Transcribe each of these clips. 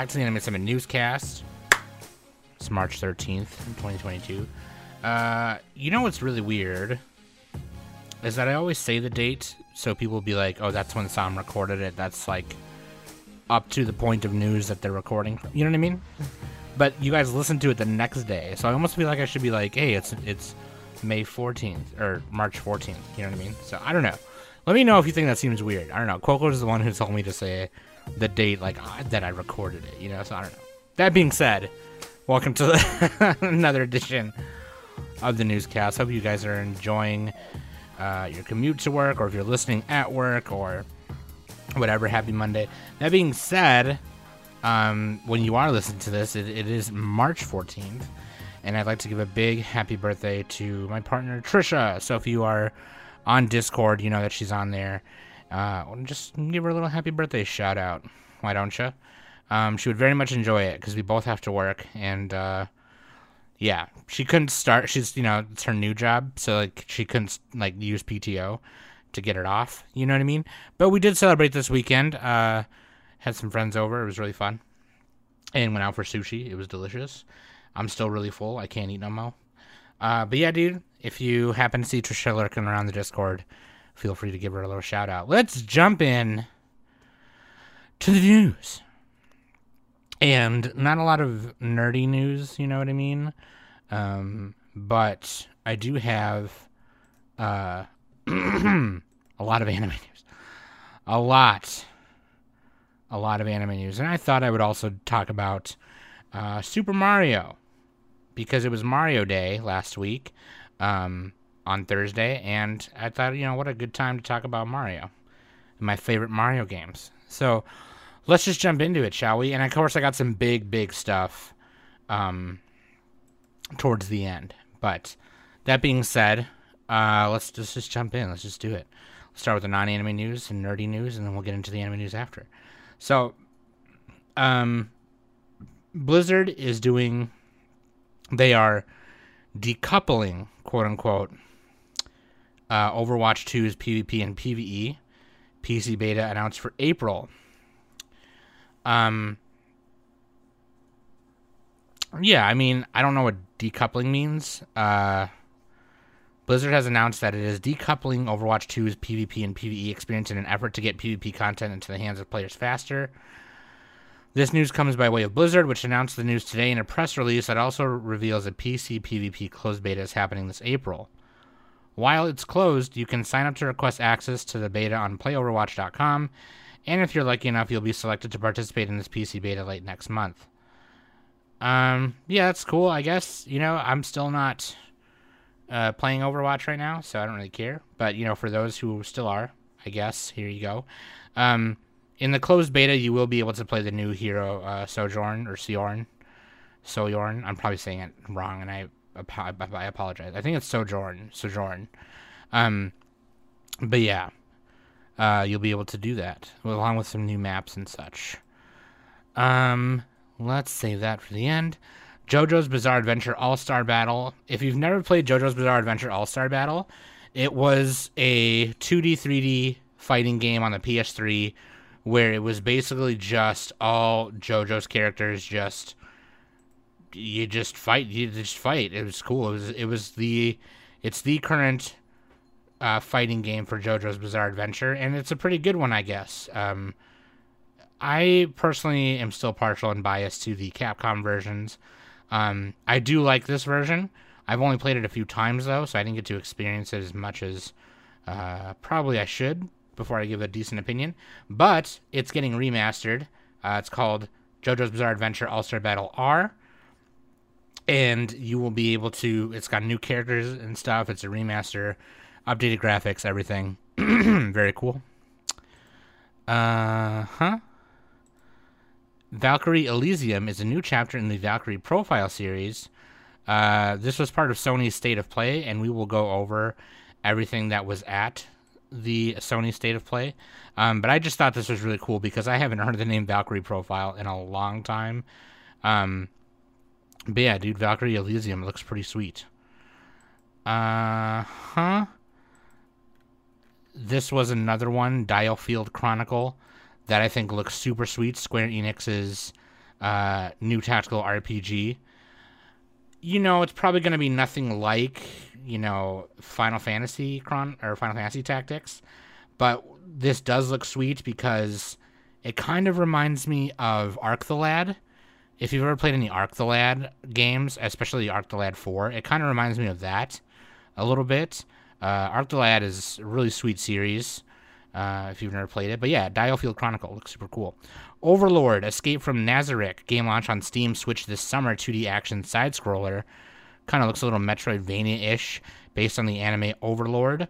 Back to the Anime Newscast. It's March 13th, 2022. Uh, you know what's really weird? Is that I always say the date, so people will be like, oh, that's when Sam recorded it. That's like up to the point of news that they're recording. You know what I mean? But you guys listen to it the next day, so I almost feel like I should be like, hey, it's it's May 14th or March 14th. You know what I mean? So I don't know. Let me know if you think that seems weird. I don't know. Coco is the one who told me to say the date like that I recorded it. You know, so I don't know. That being said, welcome to the another edition of the newscast. Hope you guys are enjoying uh, your commute to work, or if you're listening at work, or whatever. Happy Monday. That being said, um, when you are listening to this, it, it is March 14th, and I'd like to give a big happy birthday to my partner Trisha. So if you are on Discord, you know that she's on there. Uh, just give her a little happy birthday shout out. Why don't you? Um, she would very much enjoy it because we both have to work, and uh, yeah, she couldn't start. She's you know it's her new job, so like she couldn't like use PTO to get it off. You know what I mean? But we did celebrate this weekend. Uh, had some friends over. It was really fun, and went out for sushi. It was delicious. I'm still really full. I can't eat no more. Uh, but yeah, dude, if you happen to see Trisha lurking around the Discord, feel free to give her a little shout out. Let's jump in to the news. And not a lot of nerdy news, you know what I mean? Um, but I do have uh, a lot of anime news. A lot. A lot of anime news. And I thought I would also talk about uh, Super Mario because it was Mario Day last week um, on Thursday. And I thought, you know, what a good time to talk about Mario. My favorite Mario games. So let's just jump into it, shall we? And of course, I got some big, big stuff um, towards the end. But that being said, uh, let's just, just jump in. Let's just do it. Let's start with the non-anime news and nerdy news, and then we'll get into the anime news after. So, um, Blizzard is doing. They are decoupling, quote unquote, uh, Overwatch 2's PvP and PvE. PC beta announced for April. Um. Yeah, I mean, I don't know what decoupling means. Uh Blizzard has announced that it is decoupling Overwatch 2's PvP and PvE experience in an effort to get PvP content into the hands of players faster. This news comes by way of Blizzard, which announced the news today in a press release that also reveals a PC PvP closed beta is happening this April. While it's closed, you can sign up to request access to the beta on playoverwatch.com, and if you're lucky enough, you'll be selected to participate in this PC beta late next month. Um, yeah, that's cool, I guess. You know, I'm still not uh, playing Overwatch right now, so I don't really care. But you know, for those who still are, I guess here you go. Um, in the closed beta, you will be able to play the new hero uh, Sojourn or Siorn. Sojourn. I'm probably saying it wrong, and I I apologize. I think it's Sojourn. Sojourn. Um, but yeah, uh, you'll be able to do that along with some new maps and such. Um, let's save that for the end. JoJo's Bizarre Adventure All Star Battle. If you've never played JoJo's Bizarre Adventure All Star Battle, it was a 2D, 3D fighting game on the PS3 where it was basically just all JoJo's characters just you just fight you just fight. It was cool. It was it was the it's the current uh, fighting game for JoJo's Bizarre Adventure, and it's a pretty good one, I guess. Um, I personally am still partial and biased to the Capcom versions. Um, I do like this version. I've only played it a few times though, so I didn't get to experience it as much as uh, probably I should before I give a decent opinion. But it's getting remastered. Uh, it's called JoJo's Bizarre Adventure All Star Battle R, and you will be able to. It's got new characters and stuff. It's a remaster, updated graphics, everything. Very cool. Uh huh. Valkyrie Elysium is a new chapter in the Valkyrie Profile series. Uh, this was part of Sony's State of Play, and we will go over everything that was at the Sony State of Play. Um, but I just thought this was really cool because I haven't heard the name Valkyrie Profile in a long time. Um, but yeah, dude, Valkyrie Elysium looks pretty sweet. Uh huh. This was another one, Diofield Chronicle. that I think looks super sweet. Square Enix's uh, new tactical RPG. You know, it's probably going to be nothing like you know Final Fantasy Chron or Final Fantasy Tactics, but this does look sweet because it kind of reminds me of Arc the Lad. If you've ever played any Arc the Lad games, especially Arc the Lad 4, it kind of reminds me of that a little bit. Uh, Arc the Lad is a really sweet series uh, if you've never played it. But yeah, Diofield Chronicle looks super cool. Overlord, Escape from Nazarick, game launch on Steam, Switch this summer, 2D action side scroller. Kind of looks a little Metroidvania ish based on the anime Overlord.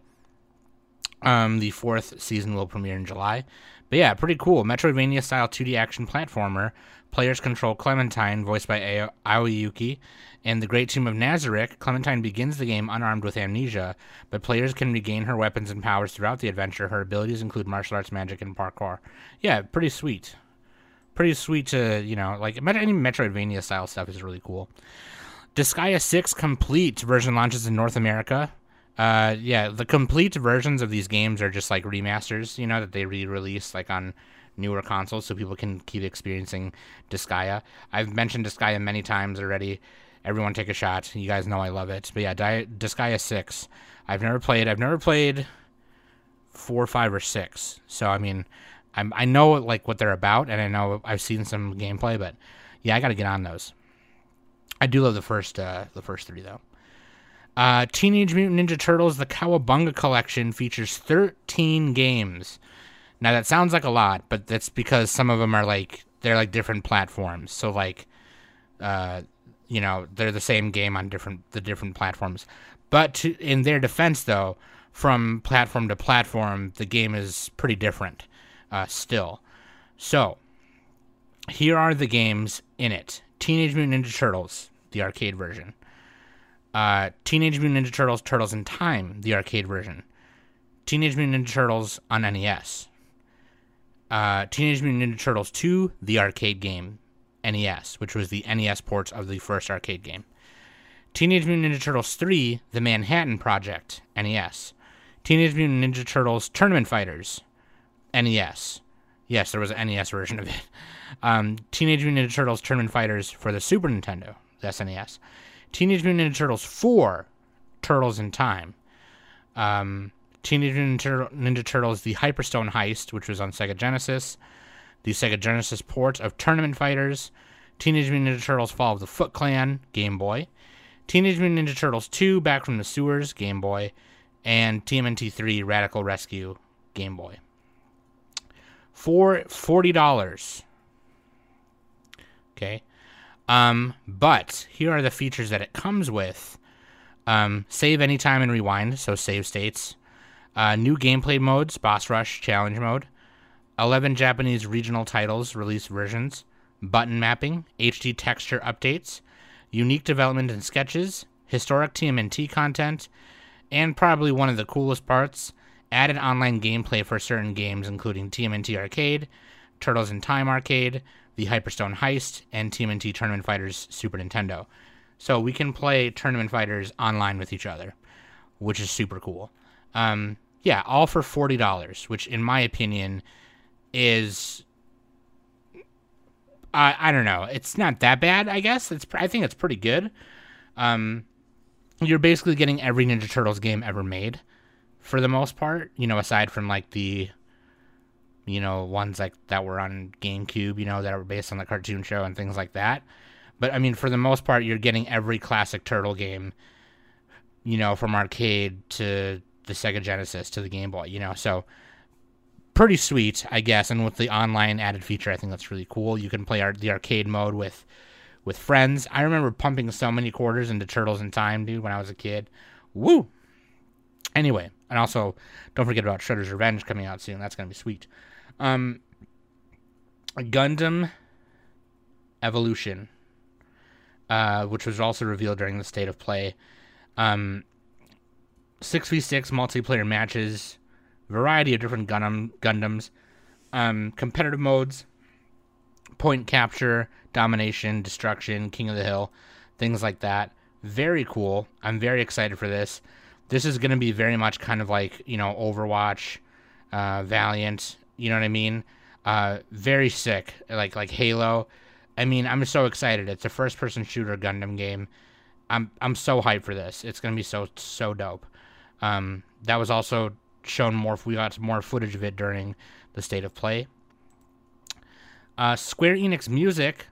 Um, the fourth season will premiere in July. But yeah, pretty cool. Metroidvania style 2D action platformer. Players control Clementine, voiced by Aoi Yuki, and the Great Tomb of Nazarick. Clementine begins the game unarmed with amnesia, but players can regain her weapons and powers throughout the adventure. Her abilities include martial arts, magic, and parkour. Yeah, pretty sweet. Pretty sweet to, you know, like any Metroidvania style stuff is really cool. Disgaea 6 Complete version launches in North America uh, yeah, the complete versions of these games are just like remasters, you know, that they re-release like on newer consoles, so people can keep experiencing Disgaea. I've mentioned Disgaea many times already. Everyone take a shot. You guys know I love it. But yeah, Di- Disgaea six. I've never played. I've never played four, five, or six. So I mean, I'm I know like what they're about, and I know I've seen some gameplay, but yeah, I got to get on those. I do love the first uh, the first three though. Uh, Teenage Mutant Ninja Turtles: The Cowabunga Collection features 13 games. Now that sounds like a lot, but that's because some of them are like they're like different platforms. So like, uh, you know, they're the same game on different the different platforms. But to, in their defense, though, from platform to platform, the game is pretty different uh, still. So here are the games in it: Teenage Mutant Ninja Turtles, the arcade version uh, Teenage Mutant Ninja Turtles: Turtles in Time, the arcade version, Teenage Mutant Ninja Turtles on NES, uh, Teenage Mutant Ninja Turtles 2, the arcade game, NES, which was the NES ports of the first arcade game, Teenage Mutant Ninja Turtles 3, the Manhattan Project, NES, Teenage Mutant Ninja Turtles Tournament Fighters, NES. Yes, there was an NES version of it. Um, Teenage Mutant Ninja Turtles Tournament Fighters for the Super Nintendo, the SNES. Teenage Mutant Ninja Turtles 4, Turtles in Time. Um, Teenage Mutant Ninja Turtles The Hyperstone Heist, which was on Sega Genesis. The Sega Genesis port of Tournament Fighters. Teenage Mutant Ninja Turtles Fall of the Foot Clan, Game Boy. Teenage Mutant Ninja Turtles 2, Back from the Sewers, Game Boy. And TMNT 3, Radical Rescue, Game Boy. For $40. Okay. Um, but here are the features that it comes with. Um, save anytime and rewind, so save states. Uh, new gameplay modes, boss rush, challenge mode. 11 Japanese regional titles, release versions. Button mapping, HD texture updates. Unique development and sketches. Historic TMNT content. And probably one of the coolest parts, added online gameplay for certain games, including TMNT Arcade, Turtles in Time Arcade, the Hyperstone Heist, and TMNT Tournament Fighters Super Nintendo. So we can play Tournament Fighters online with each other, which is super cool. Um, yeah, all for forty dollars, which in my opinion is I I don't know. It's not that bad, I guess. It's I think it's pretty good. Um, you're basically getting every Ninja Turtles game ever made, for the most part. You know, aside from like the you know, ones like that were on GameCube, you know, that were based on the cartoon show and things like that. But I mean, for the most part, you're getting every classic Turtle game, you know, from arcade to the Sega Genesis to the Game Boy, you know, so pretty sweet, I guess. And with the online added feature, I think that's really cool. You can play our, the arcade mode with with friends. I remember pumping so many quarters into Turtles in Time, dude, when I was a kid. Woo! Anyway, and also don't forget about Shredder's Revenge coming out soon. That's gonna be sweet. Um, Gundam Evolution, uh, which was also revealed during the state of play. Um, 6v6 multiplayer matches, variety of different Gundam Gundams, um, competitive modes, point capture, domination, destruction, King of the Hill, things like that. Very cool. I'm very excited for this. This is going to be very much kind of like, you know, Overwatch, uh, Valorant, you know what I mean? Uh, very sick, like like Halo. I mean, I'm so excited. It's a first-person shooter Gundam game. I'm I'm so hyped for this. It's gonna be so so dope. Um, that was also shown more. We got more footage of it during the state of play. Uh, Square Enix Music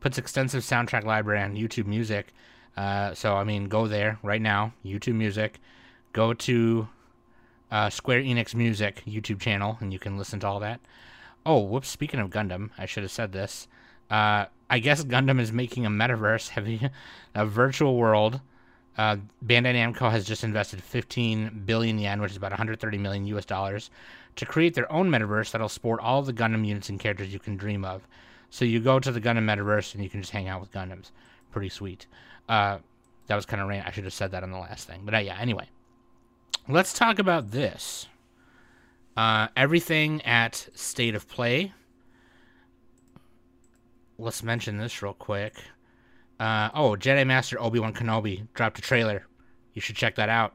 puts extensive soundtrack library on YouTube Music. Uh, so I mean, go there right now. YouTube Music. Go to uh, Square Enix Music YouTube channel, and you can listen to all that. Oh, whoops! Speaking of Gundam, I should have said this. Uh, I guess Gundam is making a metaverse, a virtual world. Uh, Bandai Namco has just invested 15 billion yen, which is about 130 million US dollars, to create their own metaverse that'll sport all the Gundam units and characters you can dream of. So you go to the Gundam metaverse and you can just hang out with Gundams. Pretty sweet. Uh, that was kind of random. I should have said that on the last thing. But uh, yeah, anyway. Let's talk about this. Uh, everything at State of Play. Let's mention this real quick. Uh, oh, Jedi Master Obi Wan Kenobi dropped a trailer. You should check that out.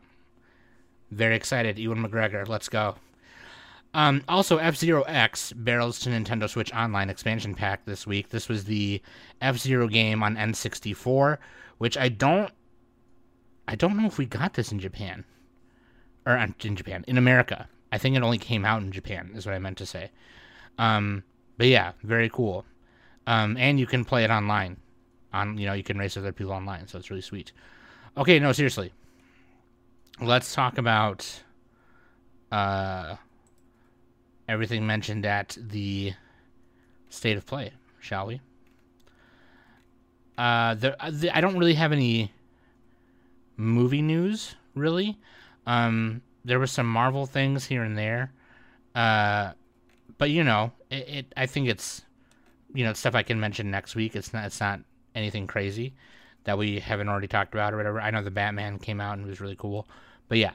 Very excited. Ewan McGregor, let's go. Um, also, F Zero X barrels to Nintendo Switch Online expansion pack this week. This was the F Zero game on N64, which I don't, I don't know if we got this in Japan, or uh, in Japan in America. I think it only came out in Japan. Is what I meant to say. Um, but yeah, very cool. Um, and you can play it online. On you know you can race other people online, so it's really sweet. Okay, no seriously. Let's talk about. Uh, everything mentioned at the state of play, shall we? Uh, the, uh, I don't really have any movie news, really. Um, there was some Marvel things here and there. Uh, but you know, it, it, I think it's you know stuff I can mention next week. It's not it's not anything crazy that we haven't already talked about or whatever. I know the Batman came out and was really cool, but yeah.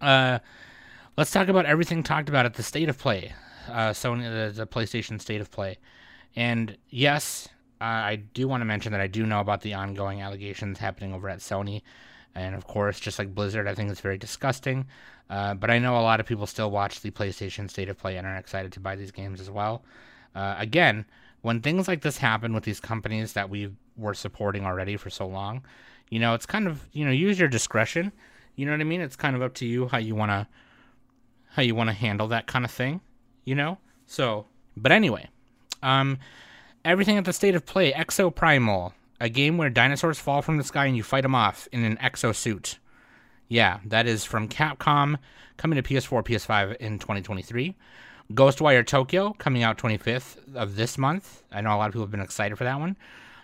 Uh, let's talk about everything talked about at the state of play, uh, Sony, the, the PlayStation state of play, and yes, uh, I do want to mention that I do know about the ongoing allegations happening over at Sony, and of course, just like Blizzard, I think it's very disgusting. Uh, but I know a lot of people still watch the PlayStation State of Play and are excited to buy these games as well. Uh, again, when things like this happen with these companies that we were supporting already for so long, you know, it's kind of you know use your discretion. You know what I mean? It's kind of up to you how you want to how you want to handle that kind of thing, you know? So, but anyway, um, everything at the state of play Exoprimal, a game where dinosaurs fall from the sky and you fight them off in an exo suit. Yeah, that is from Capcom, coming to PS4, PS5 in 2023. Ghostwire Tokyo, coming out 25th of this month. I know a lot of people have been excited for that one.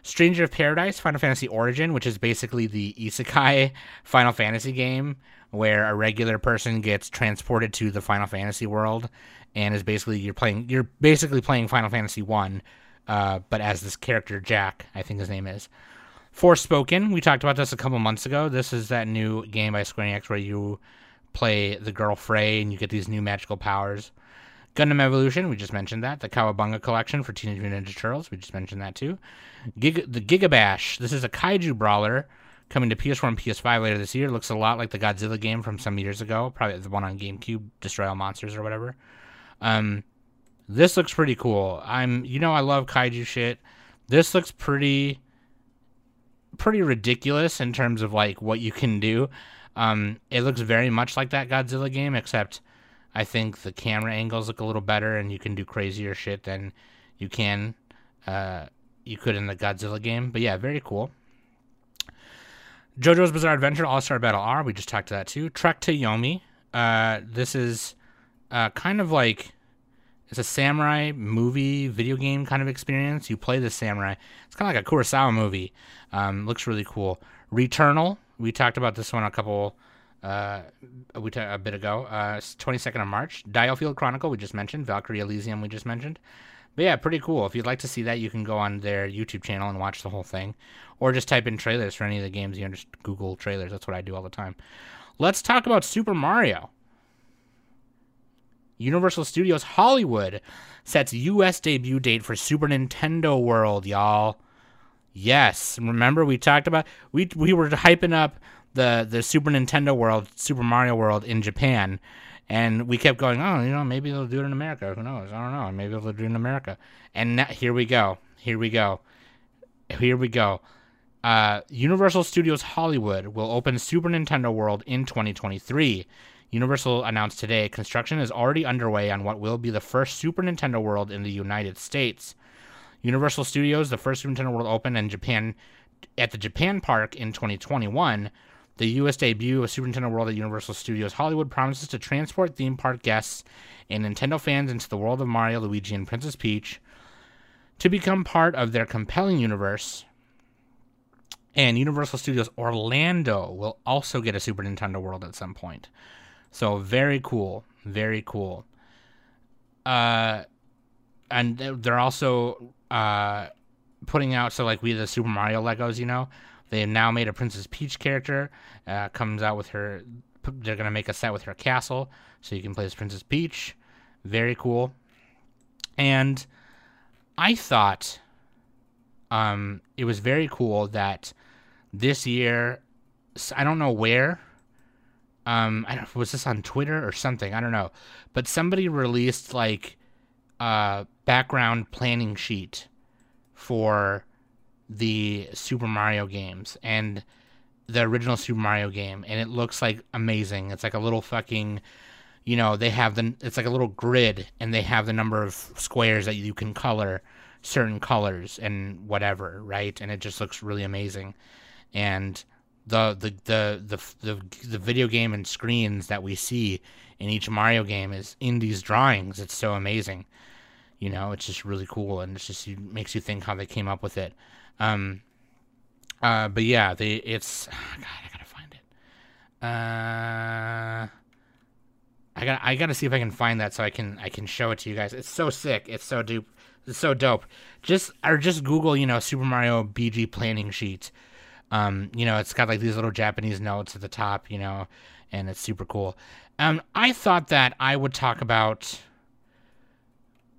Stranger of Paradise, Final Fantasy Origin, which is basically the isekai Final Fantasy game where a regular person gets transported to the Final Fantasy world and is basically you're playing you're basically playing Final Fantasy 1 uh, but as this character Jack, I think his name is. Forspoken, we talked about this a couple months ago. This is that new game by Square Enix where you play the girl Frey and you get these new magical powers. Gundam Evolution, we just mentioned that. The Cowabunga Collection for Teenage Mutant Ninja Turtles, we just mentioned that too. Giga, the Gigabash, this is a kaiju brawler coming to PS4 and PS5 later this year. Looks a lot like the Godzilla game from some years ago, probably the one on GameCube, Destroy All Monsters or whatever. Um, this looks pretty cool. I'm, you know, I love kaiju shit. This looks pretty, pretty ridiculous in terms of like what you can do. Um, it looks very much like that Godzilla game, except I think the camera angles look a little better, and you can do crazier shit than you can, uh, you could in the Godzilla game. But yeah, very cool. JoJo's Bizarre Adventure All Star Battle R. We just talked to that too. Trek to Yomi. Uh, this is uh, kind of like it's a samurai movie video game kind of experience. You play the samurai. It's kind of like a Kurosawa movie. Um, looks really cool. Returnal. We talked about this one a couple uh, a bit ago. Uh, 22nd of March. Diofield Chronicle. We just mentioned. Valkyrie Elysium. We just mentioned. But yeah, pretty cool. If you'd like to see that, you can go on their YouTube channel and watch the whole thing, or just type in trailers for any of the games. You know, just Google trailers. That's what I do all the time. Let's talk about Super Mario. Universal Studios Hollywood sets U.S. debut date for Super Nintendo World, y'all. Yes, remember we talked about we we were hyping up the the Super Nintendo World, Super Mario World in Japan, and we kept going. Oh, you know, maybe they'll do it in America. Who knows? I don't know. Maybe they'll do it in America. And now, here we go. Here we go. Here we go. Uh, Universal Studios Hollywood will open Super Nintendo World in 2023. Universal announced today construction is already underway on what will be the first Super Nintendo World in the United States. Universal Studios, the first Super Nintendo World opened in Japan at the Japan Park in 2021. The U.S. debut of Super Nintendo World at Universal Studios Hollywood promises to transport theme park guests and Nintendo fans into the world of Mario, Luigi, and Princess Peach to become part of their compelling universe. And Universal Studios Orlando will also get a Super Nintendo World at some point. So very cool, very cool. Uh, and they're also uh putting out so like we the Super Mario Legos, you know, they have now made a Princess Peach character. Uh, comes out with her. They're gonna make a set with her castle, so you can play as Princess Peach. Very cool. And I thought um, it was very cool that this year, I don't know where. Um, I don't, was this on Twitter or something? I don't know, but somebody released like a background planning sheet for the Super Mario games and the original Super Mario game, and it looks like amazing. It's like a little fucking, you know, they have the it's like a little grid, and they have the number of squares that you can color certain colors and whatever, right? And it just looks really amazing. And the the the the the, the video game and screens that we see in each Mario game is in these drawings. It's so amazing. You know, it's just really cool, and it's just it makes you think how they came up with it. Um, uh, but yeah, the it's God, I gotta find it. Uh, I got I gotta see if I can find that so I can I can show it to you guys. It's so sick. It's so dupe. It's so dope. Just or just Google, you know, Super Mario BG planning sheet. Um, you know, it's got like these little Japanese notes at the top, you know, and it's super cool. Um, I thought that I would talk about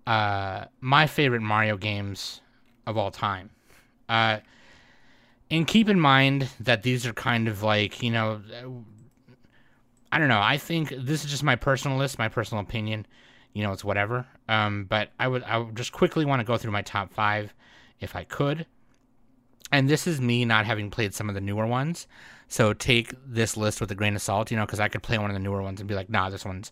uh my favorite Mario games of all time. Uh, and keep in mind that these are kind of like, you know, I don't know. I think this is just my personal list, my personal opinion. You know, it's whatever. Um, but I would, I would just quickly want to go through my top five if I could. And this is me not having played some of the newer ones. So take this list with a grain of salt, you know, because I could play one of the newer ones and be like, nah, this one's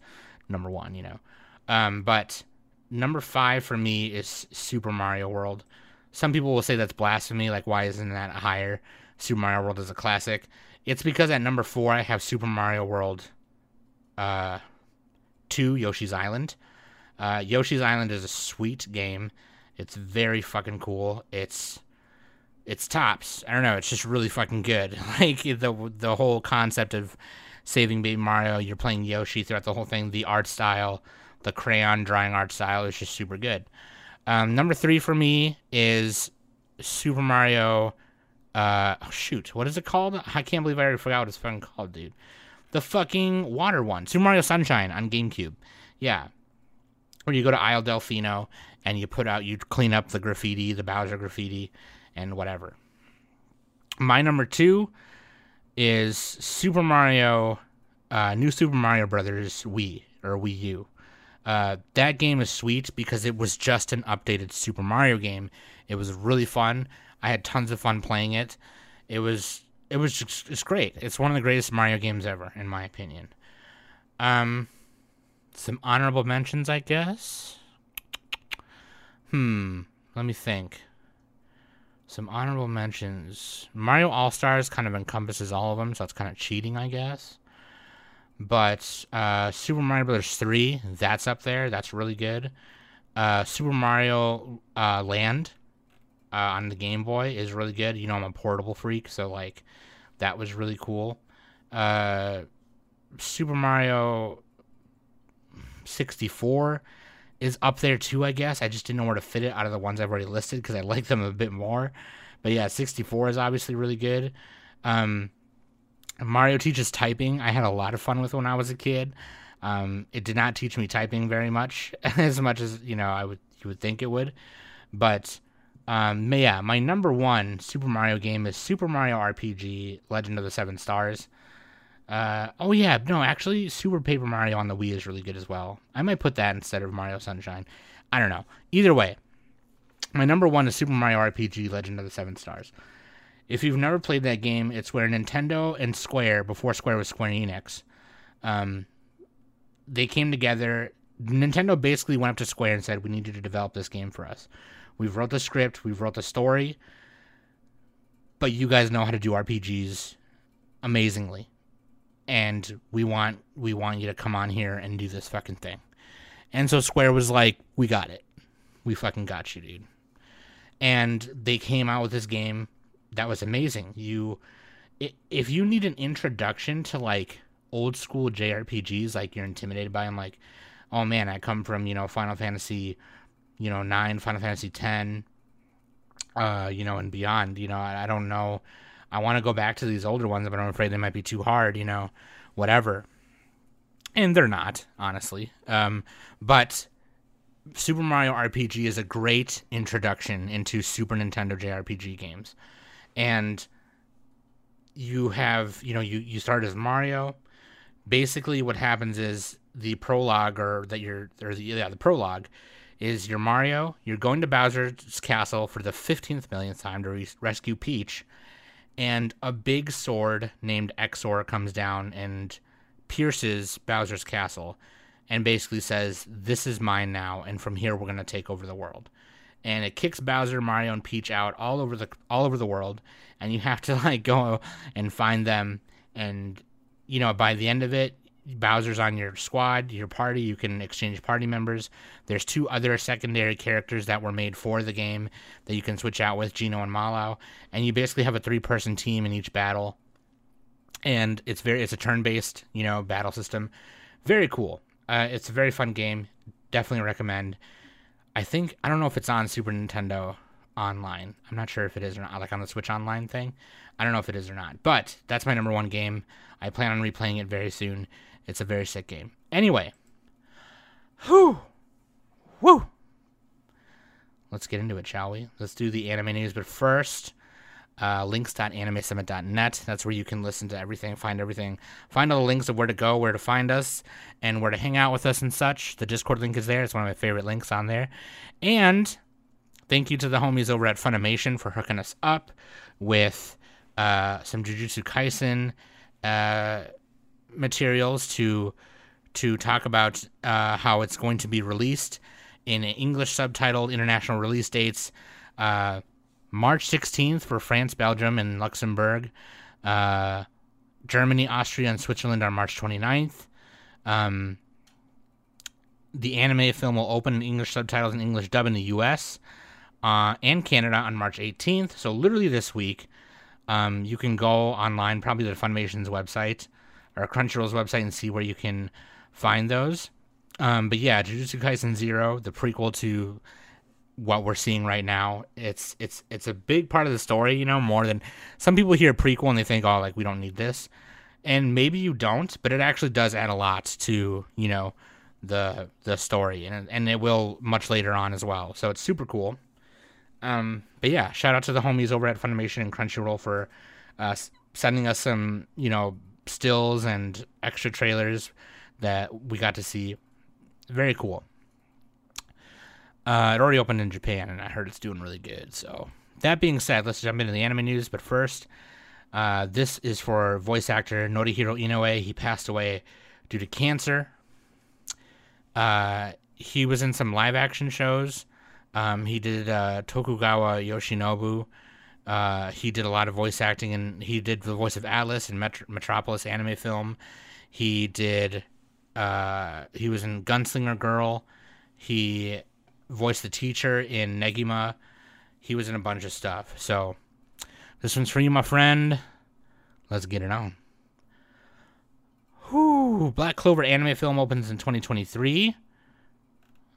number one, you know. Um, but number five for me is Super Mario World. Some people will say that's blasphemy. Like, why isn't that higher? Super Mario World is a classic. It's because at number four I have Super Mario World, uh, two Yoshi's Island. Uh, Yoshi's Island is a sweet game. It's very fucking cool. It's it's tops. I don't know. It's just really fucking good. Like the the whole concept of saving Baby Mario. You're playing Yoshi throughout the whole thing. The art style, the crayon drawing art style is just super good. Um, number three for me is Super Mario. Uh, oh shoot, what is it called? I can't believe I already forgot what it's fucking called, dude. The fucking water one, Super Mario Sunshine on GameCube. Yeah, where you go to Isle Delfino and you put out, you clean up the graffiti, the Bowser graffiti, and whatever. My number two is Super Mario, uh, New Super Mario Brothers Wii or Wii U. Uh, that game is sweet because it was just an updated Super Mario game. It was really fun. I had tons of fun playing it. It was it was just, it's great. It's one of the greatest Mario games ever, in my opinion. Um, some honorable mentions, I guess. Hmm. Let me think. Some honorable mentions. Mario All Stars kind of encompasses all of them, so it's kind of cheating, I guess. But uh, Super Mario Brothers 3, that's up there. That's really good. Uh, Super Mario uh, Land uh, on the Game Boy is really good. You know, I'm a portable freak, so like that was really cool. Uh, Super Mario 64 is up there too, I guess. I just didn't know where to fit it out of the ones I've already listed because I like them a bit more. But yeah, 64 is obviously really good. Um, Mario teaches typing. I had a lot of fun with when I was a kid. Um, it did not teach me typing very much, as much as you know I would you would think it would. But um, yeah, my number one Super Mario game is Super Mario RPG: Legend of the Seven Stars. Uh, oh yeah, no, actually, Super Paper Mario on the Wii is really good as well. I might put that instead of Mario Sunshine. I don't know. Either way, my number one is Super Mario RPG: Legend of the Seven Stars. If you've never played that game, it's where Nintendo and Square, before Square was Square Enix, um, they came together. Nintendo basically went up to Square and said, "We need you to develop this game for us. We've wrote the script, we've wrote the story, but you guys know how to do RPGs amazingly, and we want we want you to come on here and do this fucking thing." And so Square was like, "We got it. We fucking got you, dude." And they came out with this game that was amazing. You, if you need an introduction to like old school JRPGs, like you're intimidated by them, like, oh man, I come from you know Final Fantasy, you know nine, Final Fantasy ten, uh, you know, and beyond. You know, I, I don't know. I want to go back to these older ones, but I'm afraid they might be too hard. You know, whatever. And they're not, honestly. Um, but Super Mario RPG is a great introduction into Super Nintendo JRPG games and you have you know you you start as Mario. Basically, what happens is the prologue, or that you're the, yeah the prologue, is your Mario. You're going to Bowser's castle for the fifteenth millionth time to re- rescue Peach, and a big sword named Exor comes down and pierces Bowser's castle, and basically says, "This is mine now, and from here we're gonna take over the world." And it kicks Bowser, Mario, and Peach out all over the all over the world, and you have to like go and find them. And you know, by the end of it, Bowser's on your squad, your party. You can exchange party members. There's two other secondary characters that were made for the game that you can switch out with, Geno and Mallow, and you basically have a three-person team in each battle. And it's very it's a turn-based, you know, battle system. Very cool. Uh, it's a very fun game. Definitely recommend. I think I don't know if it's on Super Nintendo online. I'm not sure if it is or not, like on the Switch Online thing. I don't know if it is or not. But that's my number one game. I plan on replaying it very soon. It's a very sick game. Anyway. Whew. Woo. Let's get into it, shall we? Let's do the anime news. But first, uh, links.animesummit.net. That's where you can listen to everything, find everything, find all the links of where to go, where to find us, and where to hang out with us and such. The Discord link is there. It's one of my favorite links on there. And thank you to the homies over at Funimation for hooking us up with uh, some Jujutsu Kaisen uh, materials to to talk about uh, how it's going to be released in English subtitled international release dates. Uh, March 16th for France, Belgium, and Luxembourg. Uh, Germany, Austria, and Switzerland on March 29th. Um, the anime film will open in English subtitles and English dub in the US uh, and Canada on March 18th. So, literally this week, um, you can go online, probably the Funimation's website or Crunchyroll's website, and see where you can find those. Um, but yeah, Jujutsu Kaisen Zero, the prequel to what we're seeing right now. It's it's it's a big part of the story, you know, more than some people hear prequel and they think, oh, like we don't need this, and maybe you don't, but it actually does add a lot to you know the the story, and and it will much later on as well. So it's super cool. Um, but yeah, shout out to the homies over at Funimation and Crunchyroll for uh, sending us some you know stills and extra trailers that we got to see. Very cool. Uh, it already opened in Japan, and I heard it's doing really good. So, that being said, let's jump into the anime news. But first, uh, this is for voice actor Norihiro Inoue. He passed away due to cancer. Uh, he was in some live action shows. Um, he did uh, Tokugawa Yoshinobu. Uh, he did a lot of voice acting, and he did the voice of Atlas in Met- Metropolis anime film. He did. Uh, he was in Gunslinger Girl. He voiced the teacher in Negima. He was in a bunch of stuff. So this one's for you, my friend. Let's get it on. Whoo! Black Clover anime film opens in 2023.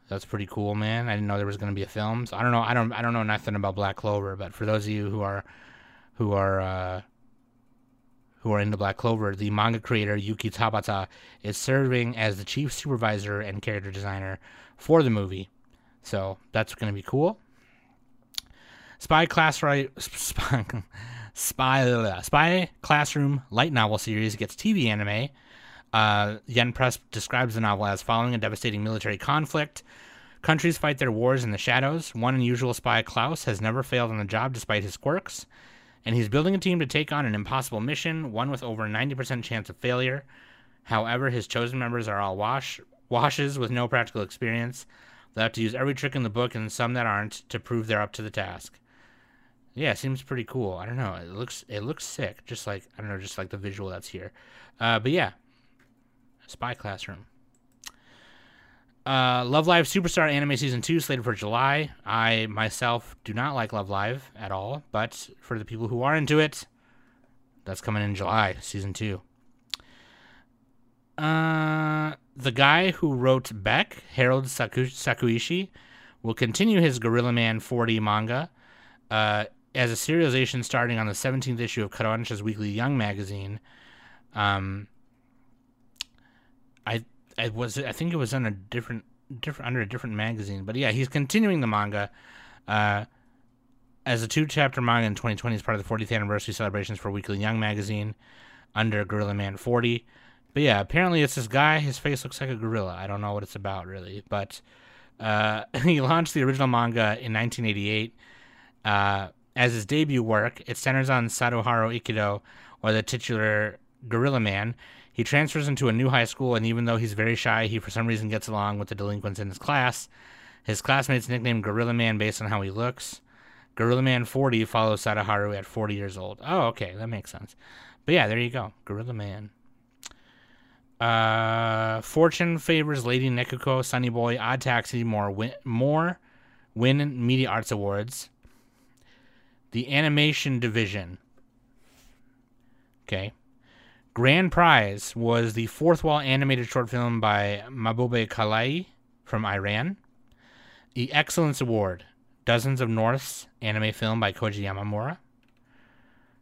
That's pretty cool, man. I didn't know there was going to be a film. So I don't know. I don't. I don't know nothing about Black Clover. But for those of you who are, who are, uh, who are into Black Clover, the manga creator Yuki Tabata is serving as the chief supervisor and character designer for the movie. So that's going to be cool. Spy Class Spy, Spy Spy Classroom light novel series gets TV anime. Uh, Yen Press describes the novel as following a devastating military conflict. Countries fight their wars in the shadows. One unusual spy, Klaus, has never failed on the job despite his quirks, and he's building a team to take on an impossible mission, one with over 90% chance of failure. However, his chosen members are all wash washes with no practical experience. They have to use every trick in the book and some that aren't to prove they're up to the task. Yeah, seems pretty cool. I don't know. It looks it looks sick. Just like I don't know, just like the visual that's here. Uh, but yeah, Spy Classroom. Uh, Love Live Superstar Anime Season 2 slated for July. I myself do not like Love Live at all, but for the people who are into it, that's coming in July, Season 2. Uh, the guy who wrote Beck, Harold Saku- Sakuishi, will continue his Gorilla Man 40 manga uh, as a serialization starting on the 17th issue of Kodansha's Weekly Young magazine. Um, I I was I think it was on a different different under a different magazine, but yeah, he's continuing the manga. Uh, as a two chapter manga in 2020 as part of the 40th anniversary celebrations for Weekly Young magazine under Gorilla Man 40. But yeah, apparently it's this guy. His face looks like a gorilla. I don't know what it's about really, but uh, he launched the original manga in 1988 uh, as his debut work. It centers on Sadaharu Ikido, or the titular Gorilla Man. He transfers into a new high school, and even though he's very shy, he for some reason gets along with the delinquents in his class. His classmates nickname Gorilla Man based on how he looks. Gorilla Man 40 follows Sadaharu at 40 years old. Oh, okay, that makes sense. But yeah, there you go. Gorilla Man. Uh, Fortune favors Lady Nikuko, Sunny Boy, Odd Taxi, more win, more win Media Arts Awards. The animation division. Okay. Grand prize was the fourth wall animated short film by Mahbube Kalai from Iran. The Excellence Award, Dozens of Norths anime film by Koji Yamamura.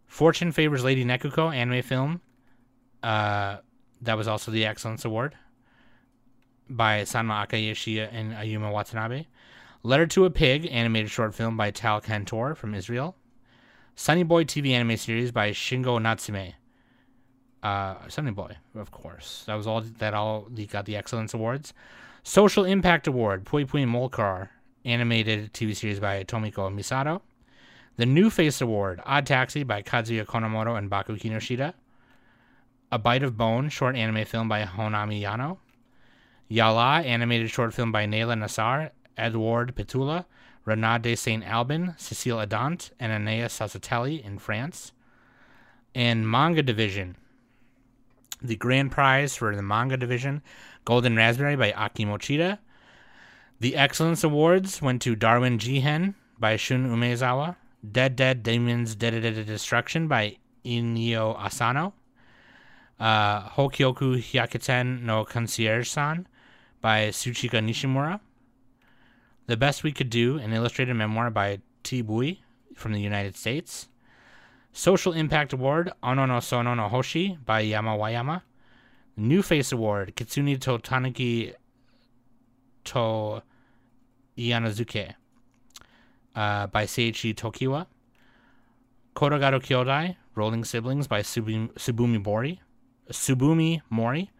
Fortune favors Lady Nikuko anime film. Uh, that was also the Excellence Award by Sanma Akayoshi and Ayumu Watanabe. Letter to a Pig, animated short film by Tal Kantor from Israel. Sunny Boy TV anime series by Shingo Natsume. Uh, Sunny Boy, of course. That was all that all got the Excellence Awards. Social Impact Award, Pui Pui Molcar, animated TV series by Tomoki Misato. The New Face Award, Odd Taxi by Kazuya Konomoto and Baku Kinoshita. A Bite of Bone, short anime film by Honami Yano. Yala, animated short film by Nayla Nassar, Edouard Petula, Renat de Saint Albin, Cecile Adant, and Anea Sassatelli in France. And Manga Division. The grand prize for the manga division, Golden Raspberry by Aki Mochida. The Excellence Awards went to Darwin Jihen by Shun Umezawa. Dead Dead Demons Dead Dead Destruction by Inio Asano uh, Hokyoku Hyakuten no Concierge-san by Tsuchika Nishimura. The Best We Could Do, an illustrated memoir by T. Bui from the United States. Social Impact Award, Ono no Sono no Hoshi by Yama Wayama. New Face Award, Kitsune to Tanuki to Ianazuke uh, by Seiichi Tokiwa. Kodogaru Kyodai, Rolling Siblings by Subumi Bori. Subumi Mori,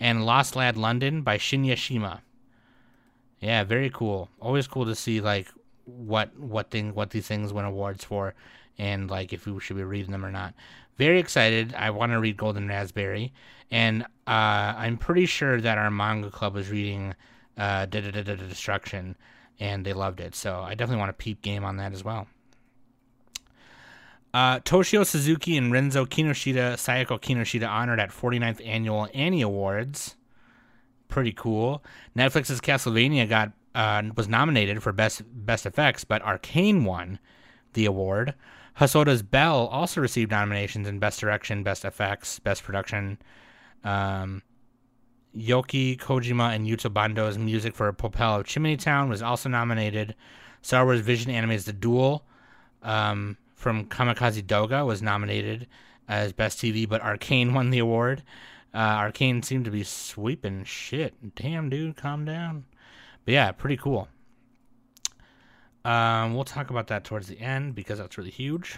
and Lost Lad London by Shinya Shima. Yeah, very cool. Always cool to see like what what thing what these things win awards for, and like if we should be reading them or not. Very excited. I want to read Golden Raspberry, and uh, I'm pretty sure that our manga club was reading uh, Destruction, and they loved it. So I definitely want to peep game on that as well. Uh, Toshio Suzuki and Renzo Kinoshita, Sayoko Kinoshita honored at 49th Annual Annie Awards. Pretty cool. Netflix's Castlevania got uh, was nominated for best best effects, but Arcane won the award. Hosoda's Bell also received nominations in Best Direction, Best Effects, Best Production. Um, Yoki Kojima and Yuto Bando's music for Poupelle of Chimney Town was also nominated. Star Wars Vision Anime's The Duel um, from Kamikaze Doga was nominated as Best TV, but Arcane won the award. Uh, Arcane seemed to be sweeping shit. Damn, dude, calm down. But yeah, pretty cool. Um, we'll talk about that towards the end because that's really huge.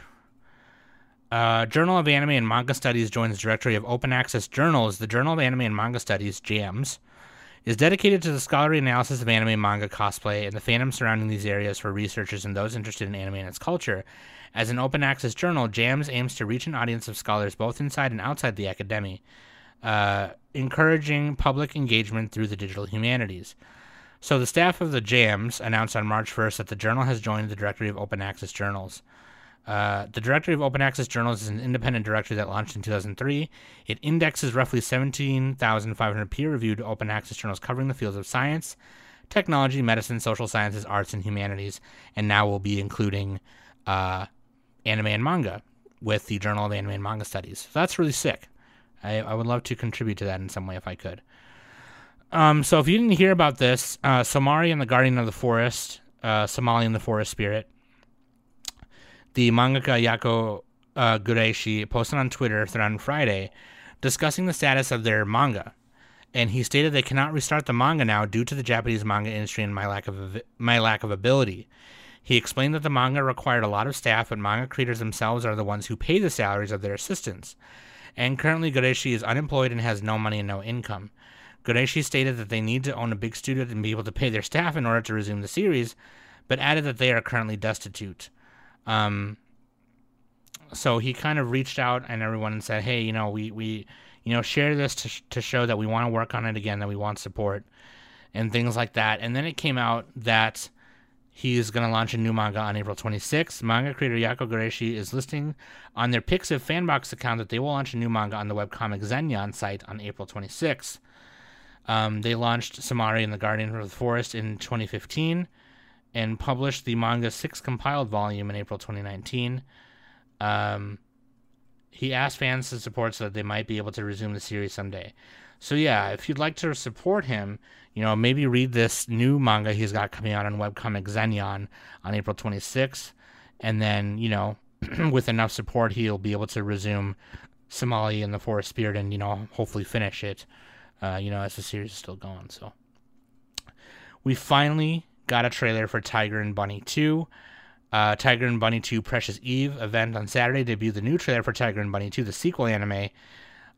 Uh, Journal of Anime and Manga Studies joins directory of open access journals. The Journal of Anime and Manga Studies, JAMS, is dedicated to the scholarly analysis of anime, manga, cosplay, and the fandom surrounding these areas for researchers and those interested in anime and its culture. As an open access journal, JAMS aims to reach an audience of scholars both inside and outside the academy, uh, encouraging public engagement through the digital humanities. So, the staff of the JAMS announced on March 1st that the journal has joined the Directory of Open Access Journals. Uh, the Directory of Open Access Journals is an independent directory that launched in 2003. It indexes roughly 17,500 peer reviewed open access journals covering the fields of science, technology, medicine, social sciences, arts, and humanities, and now will be including uh, anime and manga with the Journal of Anime and Manga Studies. So that's really sick. I, I, would love to contribute to that in some way if I could. Um, so if you didn't hear about this, uh, Somari and the Guardian of the Forest, uh, Somali and the Forest Spirit, the mangaka Yako uh, Gureishi posted on Twitter on Friday discussing the status of their manga. And he stated they cannot restart the manga now due to the Japanese manga industry and my lack of my lack of ability. He explained that the manga required a lot of staff, but manga creators themselves are the ones who pay the salaries of their assistants. And currently, Gureishi is unemployed and has no money and no income. Gureishi stated that they need to own a big studio and be able to pay their staff in order to resume the series, but added that they are currently destitute. Um, so he kind of reached out and everyone and said, "Hey, you know, we we you know share this to sh- to show that we want to work on it again, that we want support, and things like that." And then it came out that he's going to launch a new manga on April 26th. Manga creator Yako Gureishi is listing on their Pixiv Fanbox account that they will launch a new manga on the webcomic Zenyon site on April 26th. Um, they launched Samari and the Guardian of the Forest in 2015 and published the manga's sixth compiled volume in April 2019. Um, he asked fans to support so that they might be able to resume the series someday. So yeah, if you'd like to support him, you know, maybe read this new manga he's got coming out on webcomic Zenyon on April 26th, and then you know, with enough support, he'll be able to resume Somali and the Forest Spirit, and you know, hopefully finish it. Uh, you know, as the series is still going. So we finally got a trailer for Tiger and Bunny 2. Uh, Tiger and Bunny 2 Precious Eve event on Saturday debuted the new trailer for Tiger and Bunny 2, the sequel anime.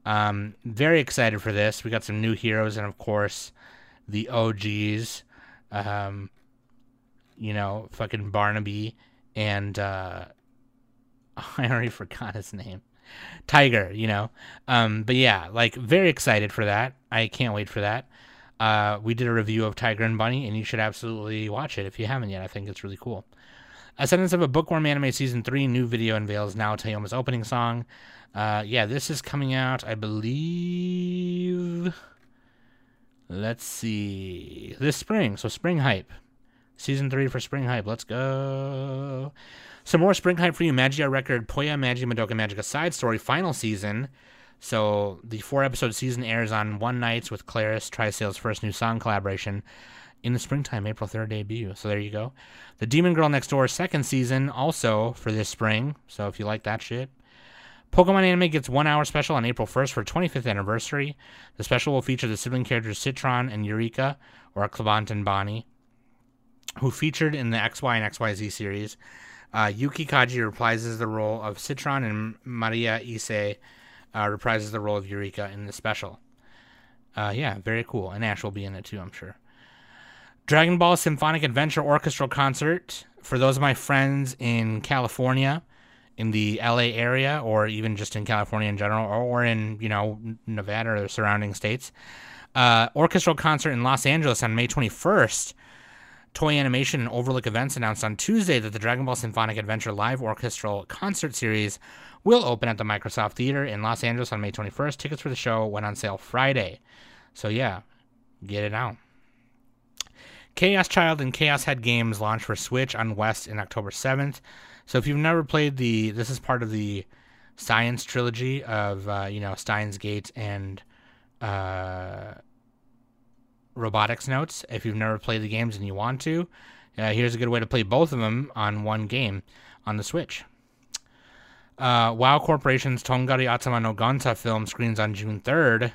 Um, very excited for this. We got some new heroes and, of course, the OGs. Um, you know, fucking Barnaby and uh, I already forgot his name. Tiger, you know. Um, but yeah, like very excited for that. I can't wait for that. Uh, we did a review of Tiger and Bunny, and you should absolutely watch it if you haven't yet. I think it's really cool. Ascendance of a Bookworm Anime Season 3 new video unveils Nao Toyama's opening song. Uh, yeah, this is coming out, I believe. Let's see. This spring. So, Spring Hype. Season 3 for Spring Hype. Let's go. Some more Spring Hype for you. Magia record Puella Magi Madoka Magica Side Story final season. So the four episode season airs on one nights with Claris TrySail's first new song collaboration in the springtime, April 3rd debut. So there you go. The Demon Girl Next Door second season also for this spring. So if you like that shit. Pokemon Anime gets one hour special on April 1st for 25th anniversary. The special will feature the sibling characters Citron and Eureka, or Clemont and Bonnie, who featured in the XY and XYZ series. Uh, Yuki Kaji reprises the role of Citron, and Mariya Ise uh, reprises the role of Eureka in the special. Uh, yeah, very cool. And Ash will be in it too, I'm sure. Dragon Ball Symphonic Adventure Orchestral Concert. For those of my friends in California, in the LA area, or even just in California in general, or, in, you know, Nevada or the surrounding states, uh, orchestral concert in Los Angeles on May 21st. Toei Animation and Overlook Events announced on Tuesday that the Dragon Ball Symphonic Adventure live orchestral concert series will open at the Microsoft Theater in Los Angeles on May 21st. Tickets for the show went on sale Friday. So, yeah, get it out. Chaos Child and Chaos Head games launch for Switch on West in October 7th. So, if you've never played the, this is part of the Science trilogy of, uh, you know, Steins Gate and uh, Robotics Notes. If you've never played the games and you want to, uh, here's a good way to play both of them on one game on the Switch. Uh, WoW Corporation's Tongari Atama no Gonta film screens on June 3rd.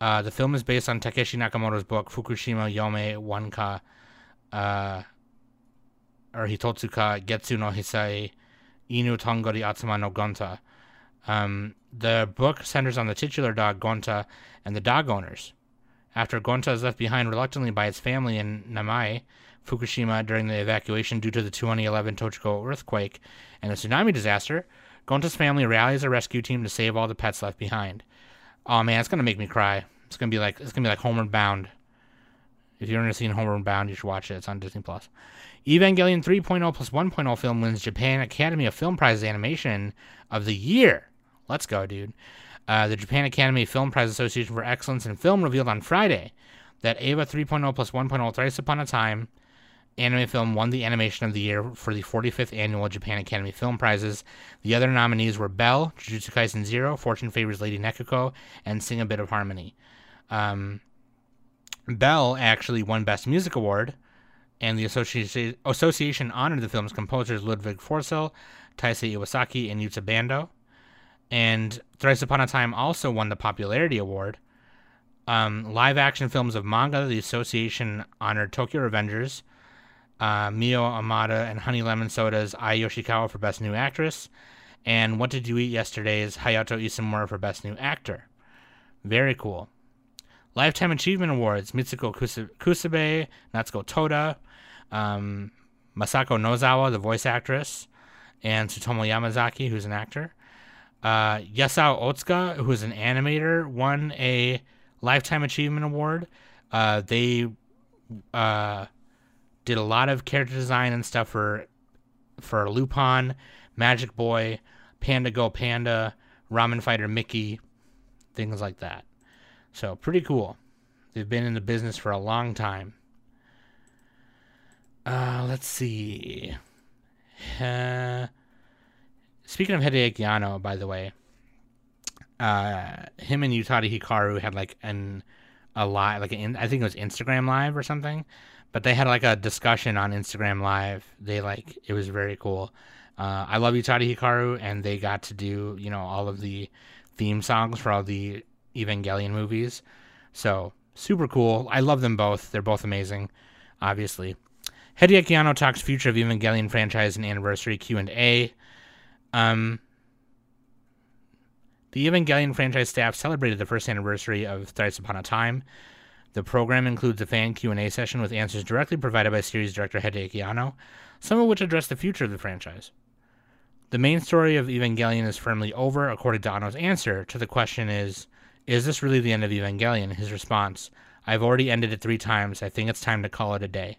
Uh, the film is based on Takeshi Nakamoto's book Fukushima Yome Wanka, uh, or Hitotsuka Getsu no Hisai Inu Tongari Atama no Gonta, Um, the book centers on the titular dog Gonta and the dog owners. After Gonta is left behind reluctantly by its family in Namie, Fukushima during the evacuation due to the 2011 Tohoku earthquake and the tsunami disaster, Gonta's family rallies a rescue team to save all the pets left behind. Oh man, it's gonna make me cry. It's gonna be like it's gonna be like Homeward Bound. If you've never seen Homeward Bound, you should watch it. It's on Disney Plus. Evangelion 3.0 plus 1.0 film wins Japan Academy of Film Prize Animation of the Year. Let's go, dude. Uh, the Japan Academy Film Prize Association for Excellence in Film revealed on Friday that Eva 3.0 plus 1.0 Thrice Upon a Time anime film won the animation of the year for the 45th annual Japan Academy Film Prizes. The other nominees were Bell, Jujutsu Kaisen Zero, Fortune Favors Lady Nikuko, and Sing a Bit of Harmony. Um, Belle actually won Best Music Award, and the association, association honored the film's composers Ludwig Forssell, Taisei Iwasaki, and Yuta Bando. And Thrice Upon a Time also won the Popularity Award. Um, live action films of manga, the association honored Tokyo Revengers, uh, Mio Imada and Honey Lemon Soda's Ai Yoshikawa for Best New Actress, and What Did You Eat Yesterday's Hayato Isomura for Best New Actor. Very cool. Lifetime Achievement Awards Mitsuko Kusabue, Natsuko Toda, um, Masako Nozawa, the voice actress, and Tsutomu Yamazaki, who's an actor. Uh, Yasuo Otsuka, who is an animator, won a Lifetime Achievement Award. Uh, they uh, did a lot of character design and stuff for for Lupin, Magic Boy, Panda Go Panda, Ramen Fighter Miki, things like that. So pretty cool. They've been in the business for a long time. Uh, let's see. Uh, speaking of Hideaki Anno, by the way, uh, him and Utada Hikaru had like an a live, like an, I think it was Instagram live or something, but they had like a discussion on Instagram live. They like it was very cool. Uh, I love Utada Hikaru, and they got to do you know all of the theme songs for all the Evangelion movies. So super cool. I love them both. They're both amazing, obviously. Hideaki Anno talks future of Evangelion franchise and anniversary Q and A. Um, the Evangelion franchise staff celebrated the first anniversary of Thrice Upon a Time. The program includes a fan Q&A session with answers directly provided by series director Hideaki Anno, some of which address the future of the franchise. The main story of Evangelion is firmly over, according to Anno's answer to the question is, is this really the end of Evangelion? His response, I've already ended it three times. I think it's time to call it a day.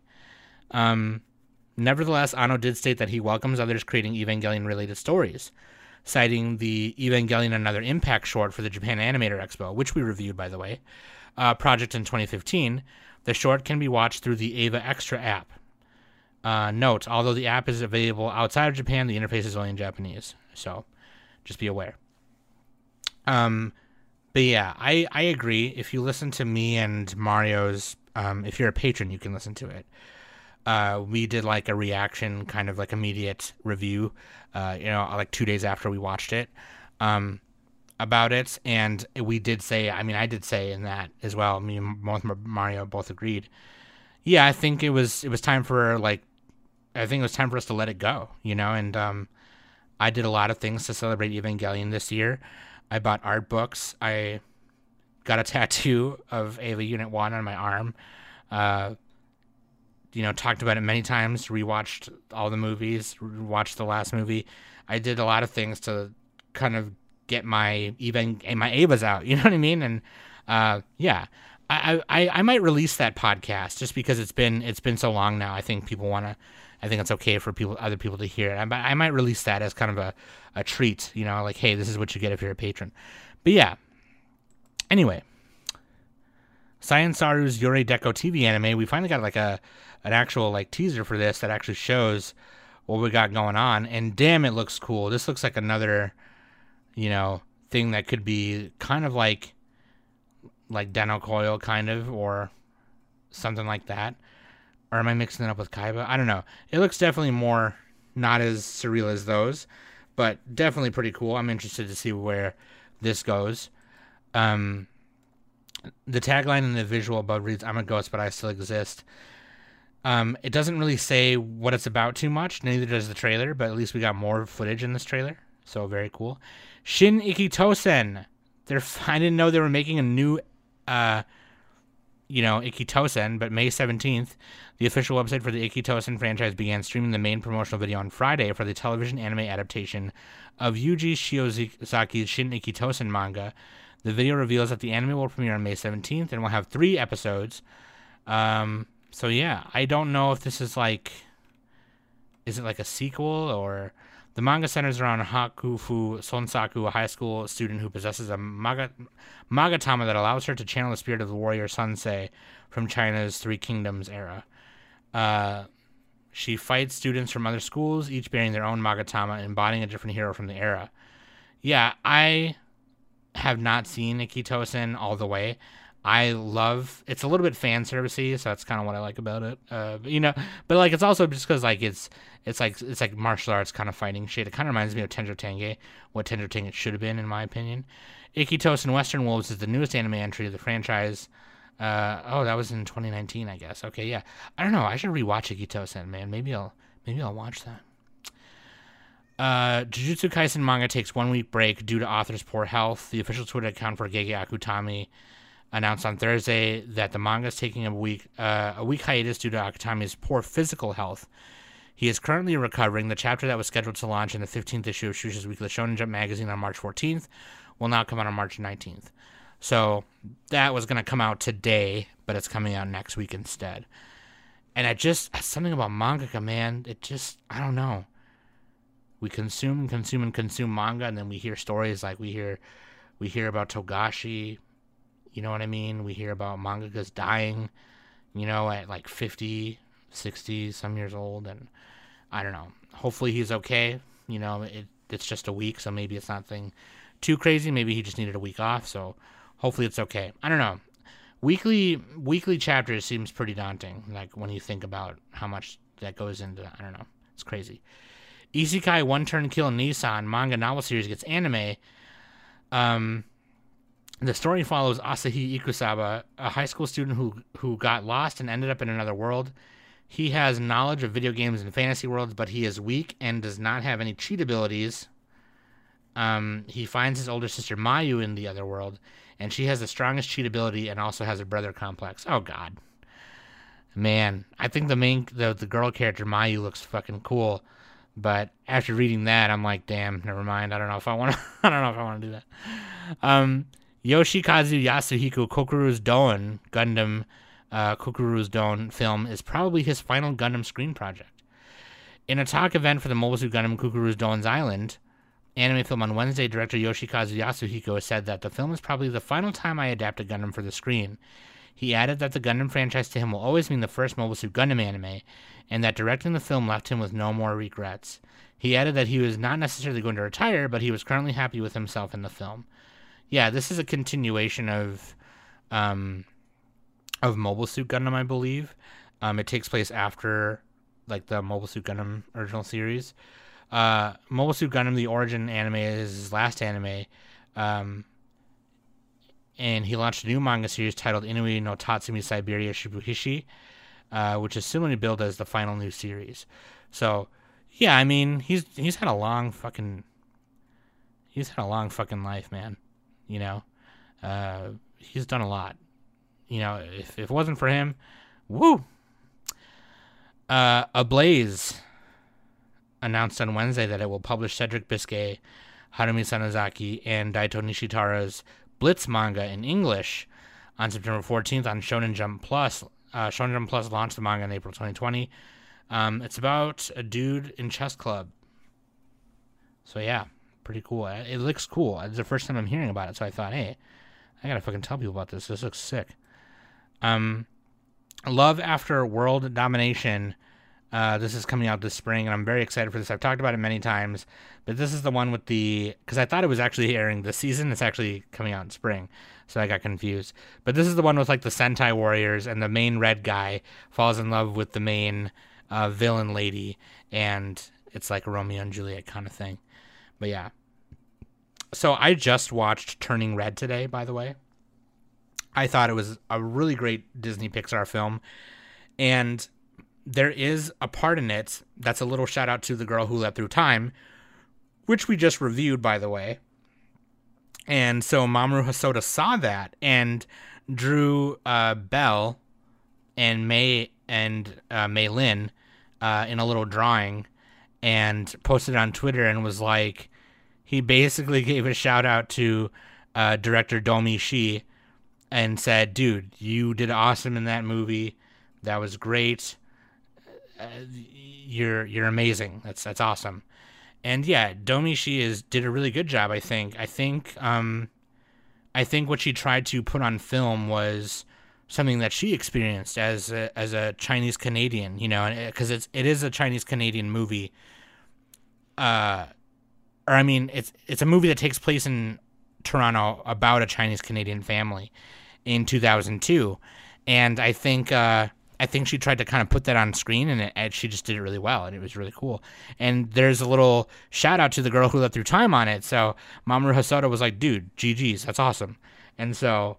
Um, nevertheless, Anno did state that he welcomes others creating Evangelion related stories, citing the Evangelion Another Impact short for the Japan Animator Expo, which we reviewed, by the way, uh, project in 2015. The short can be watched through the Eva Extra app. Uh, note, although the app is available outside of Japan, the interface is only in Japanese. So just be aware. Um, but yeah, I, I agree. If you listen to me and Mario's, um, if you're a patron, you can listen to it. Uh, we did like a reaction, kind of like immediate review, uh, you know, like two days after we watched it, um, about it. And we did say, I mean, I did say in that as well. Me and both Mario both agreed. Yeah, I think it was it was time for like, I think it was time for us to let it go, you know. And um, I did a lot of things to celebrate Evangelion this year. I bought art books. I got a tattoo of Eva Unit One on my arm. Uh, you know, talked about it many times, rewatched all the movies, watched the last movie. I did a lot of things to kind of get my even my Avas out. You know what I mean? And uh, yeah, I, I I might release that podcast just because it's been it's been so long now. I think people want to. I think it's okay for people other people to hear it. I, I might release that as kind of a, a treat. You know, like hey, this is what you get if you're a patron. But yeah. Anyway, Science Saru's Yurei Deco TV anime. We finally got like a an actual like teaser for this that actually shows what we got going on. And damn, it looks cool. This looks like another, you know, thing that could be kind of like like Dennou Coil kind of or something like that. Or am I mixing it up with Kaiba? I don't know. It looks definitely more not as surreal as those, but definitely pretty cool. I'm interested to see where this goes. Um, the tagline and the visual above reads, "I'm a ghost, but I still exist." Um, it doesn't really say what it's about too much. Neither does the trailer, but at least we got more footage in this trailer. So very cool. Shin Ikkitousen. They're I didn't know they were making a new uh you know, Ikkitousen, but May 17th, the official website for the Ikkitousen franchise began streaming the main promotional video on Friday for the television anime adaptation of Yuji Shiozaki's Shin Ikkitousen manga. The video reveals that the anime will premiere on May 17th and will have three episodes. Um, so yeah, I don't know if this is like, is it like a sequel or the manga centers around Hakufu Sonsaku, a high school student who possesses a maga, magatama that allows her to channel the spirit of the warrior Sansei from China's Three Kingdoms era. Uh, she fights students from other schools, each bearing their own magatama, embodying a different hero from the era. Yeah, I have not seen Ikkitousen all the way. I love it's a little bit fan servicey, so that's kind of what I like about it. Uh, you know, but like it's also just because like it's it's like it's like martial arts kind of fighting shit. It kind of reminds me of Tenjo Tenge, what Tenjo Tenge should have been in my opinion. Ikkitousen Western Wolves is the newest anime entry of the franchise. Uh, oh, that was in 2019, I guess. Okay, yeah. I don't know. I should rewatch Ikkitousen, man. Maybe I'll maybe I'll watch that. Uh, Jujutsu Kaisen manga takes one week break due to author's poor health. The official Twitter account for Gege Akutami announced on Thursday that the manga is taking a week uh, a week hiatus due to Akutami's poor physical health. He is currently recovering. The chapter that was scheduled to launch in the 15th issue of Shueisha's Weekly Shonen Jump magazine on March 14th will now come out on March 19th. So that was going to come out today, but it's coming out next week instead. And I just something about manga, man. It just I don't know. We consume and consume and consume manga, and then we hear stories like we hear we hear about Togashi you know what I mean? We hear about mangakas dying, you know, at like 50, 60, some years old. And I don't know. Hopefully he's okay. You know, it, it's just a week, so maybe it's nothing too crazy. Maybe he just needed a week off. So hopefully it's okay. I don't know. Weekly weekly chapters seems pretty daunting. Like when you think about how much that goes into, I don't know. It's crazy. Isekai One Turn Kill Nee-san manga novel series gets anime. Um, the story follows Asahi Ikusaba, a high school student who who got lost and ended up in another world. He has knowledge of video games and fantasy worlds, but he is weak and does not have any cheat abilities. Um, he finds his older sister Mayu in the other world, and she has the strongest cheat ability and also has a brother complex. Oh God, man, I think the main the the girl character Mayu looks fucking cool, but after reading that, I'm like, damn, never mind. I don't know if I want to. I don't know if I want to do that. Um, Yoshikazu Yasuhiko Cucuruz Doan Gundam uh, Cucuruz film is probably his final Gundam screen project. In a talk event for the Mobile Suit Gundam Cucuruz Doan's Island anime film on Wednesday, director Yoshikazu Yasuhiko said that the film is probably the final time I adapt a Gundam for the screen. He added that the Gundam franchise to him will always mean the first Mobile Suit Gundam anime, and that directing the film left him with no more regrets. He added that he was not necessarily going to retire, but he was currently happy with himself in the film yeah, this is a continuation of um of Mobile Suit Gundam, I believe. Um, it takes place after like the Mobile Suit Gundam original series. Uh, Mobile Suit Gundam, the origin anime is his last anime. Um, and he launched a new manga series titled Inui no Tatsumi Siberia Shibuhishi, uh, which is similarly billed as the final new series. So, yeah, I mean, he's he's had a long fucking he's had a long fucking life, man. You know, uh, he's done a lot. You know, if, if it wasn't for him, woo. Uh, Ablaze announced on Wednesday that it will publish Cedric Biscay, Harumi Sanozaki, and Daito Nishitara's Blitz manga in English on September 14th on Shonen Jump Plus. Uh, Shonen Jump Plus launched the manga in April 2020. Um, it's about a dude in chess club. So yeah, pretty cool. It looks cool. It's the first time I'm hearing about it, so I thought, hey, I gotta fucking tell people about this. This looks sick. Um, Love After World Domination. Uh, this is coming out this spring, and I'm very excited for this. I've talked about it many times, but this is the one with the because I thought it was actually airing this season. It's actually coming out in spring, so I got confused. But this is the one with like the Sentai warriors, and the main red guy falls in love with the main uh, villain lady, and it's like a Romeo and Juliet kind of thing. But yeah. So I just watched Turning Red today, by the way. I thought it was a really great Disney Pixar film. And there is a part in it that's a little shout out to the girl who led through time which we just reviewed, by the way. And so Mamoru Hosoda saw that and drew uh, Belle and May and uh, Mei Lin uh, in a little drawing and posted on Twitter and was like, he basically gave a shout out to uh, director Domee Shi and said, "Dude, you did awesome in that movie. That was great. Uh, you're you're amazing. That's that's awesome." And yeah, Domee Shi is did a really good job. I think. I think. Um, I think what she tried to put on film was something that she experienced as a, as a Chinese Canadian. You know, because it's it is a Chinese Canadian movie. Uh, or I mean, it's it's a movie that takes place in Toronto about a Chinese Canadian family in 2002, and I think uh, I think she tried to kind of put that on screen, and, it, and, she just did it really well, and it was really cool. And there's a little shout out to the girl who let through time on it. So Mamoru Hosoda was like, "Dude, GG's, that's awesome," and so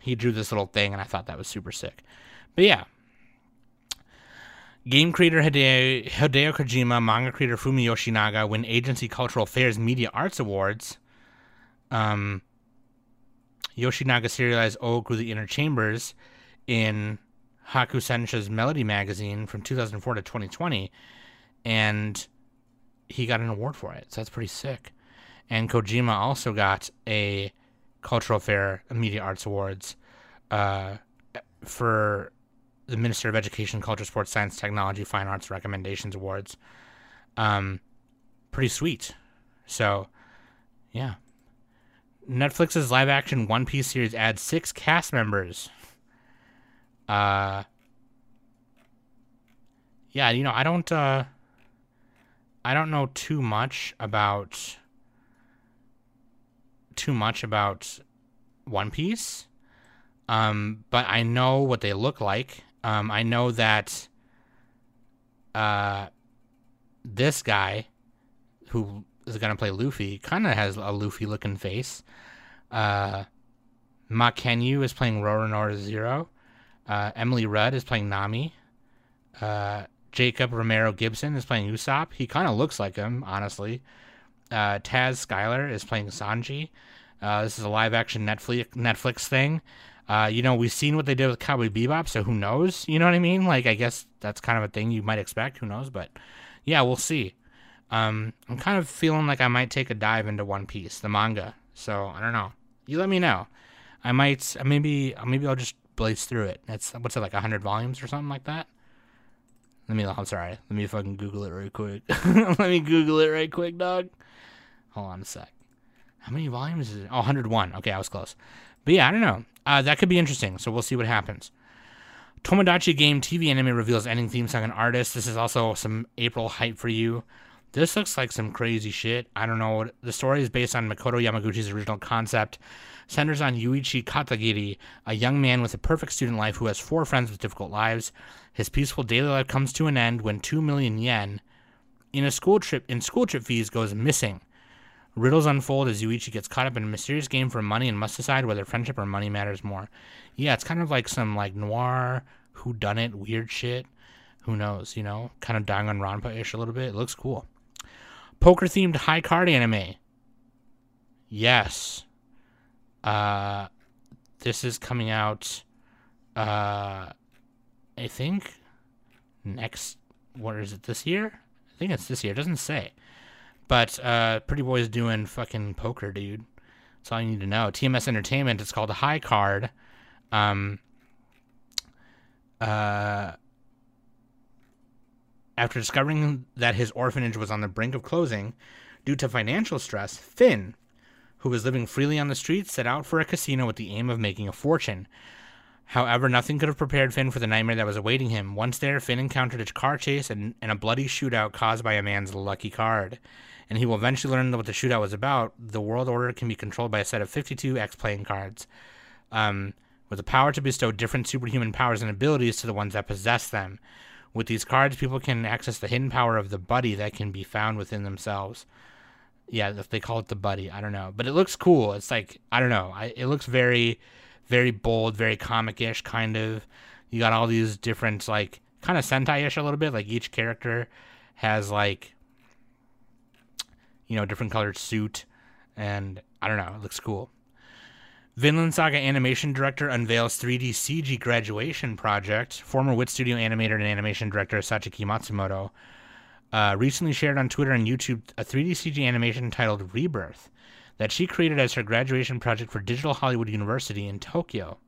he drew this little thing, and I thought that was super sick. But yeah, Game creator Hideo, Hideo Kojima, manga creator Fumi Yoshinaga win Agency Cultural Affairs Media Arts Awards. Um, Yoshinaga serialized O through the Inner Chambers in Hakusensha's Melody magazine from 2004 to 2020, and he got an award for it. So that's pretty sick. And Kojima also got a Cultural Fair Media Arts Awards uh, for the Minister of Education, Culture, Sports, Science, Technology, Fine Arts Recommendations Awards. Um, pretty sweet. So, yeah. Netflix's live action One Piece series adds six cast members. Uh, yeah, you know, I don't, uh, I don't know too much about, too much about One Piece. Um, but I know what they look like. Um, I know that uh, this guy who is going to play Luffy kind of has a Luffy looking face. Uh, Mackenyu is playing Roronoa Zoro. Uh, Emily Rudd is playing Nami. Uh, Jacob Romero Gibson is playing Usopp. He kind of looks like him, honestly. Uh, Taz Skylar is playing Sanji. Uh, this is a live action Netflix Netflix thing. Uh, you know, we've seen what they did with Cowboy Bebop, so who knows? You know what I mean? Like, I guess that's kind of a thing you might expect. Who knows? But yeah, we'll see. Um, I'm kind of feeling like I might take a dive into One Piece, the manga. So I don't know. You let me know. I might maybe maybe I'll just blaze through it. It's what's it like hundred volumes or something like that. Let me. I'm sorry. Let me fucking Google it right quick. let me Google it right quick, dog. Hold on a sec. How many volumes is it? Oh, 101. Okay, I was close. But yeah, I don't know. Uh, that could be interesting. So we'll see what happens. Tomodachi Game TV anime reveals ending theme song and artist. This is also some April hype for you. This looks like some crazy shit. I don't know. The story is based on Makoto Yamaguchi's original concept. Centers on Yuichi Katagiri, a young man with a perfect student life who has four friends with difficult lives. His peaceful daily life comes to an end when two million yen in a school trip in school trip fees goes missing. Riddles unfold as Yuichi gets caught up in a mysterious game for money and must decide whether friendship or money matters more. Yeah, it's kind of like some like noir, who done it, weird shit. Who knows, you know? Kind of Danganronpa ish a little bit. It looks cool. Poker themed high card anime. Yes. Uh this is coming out uh I think next what is it this year? I think it's this year. It doesn't say. But uh, Pretty Boy's doing fucking poker, dude. That's all you need to know. TMS Entertainment. It's called High Card. Um. Uh. After discovering that his orphanage was on the brink of closing due to financial stress, Finn, who was living freely on the streets, set out for a casino with the aim of making a fortune. However, nothing could have prepared Finn for the nightmare that was awaiting him. Once there, Finn encountered a car chase and, and a bloody shootout caused by a man's lucky card and he will eventually learn what the shootout was about. The world order can be controlled by a set of 52 X playing cards, um, with the power to bestow different superhuman powers and abilities to the ones that possess them. With these cards, people can access the hidden power of the buddy that can be found within themselves. Yeah, if they call it the buddy, I don't know, but it looks cool. It's like I don't know, I, it looks very, very bold, very comic-ish kind of. You got all these different like kind of Sentai-ish a little bit. Like each character has like you know, different colored suit, and I don't know, it looks cool. Vinland Saga animation director unveils 3D CG graduation project. Former Wit Studio animator and animation director Sachiki Matsumoto uh, recently shared on Twitter and YouTube a 3D CG animation titled Rebirth that she created as her graduation project for Digital Hollywood University in Tokyo.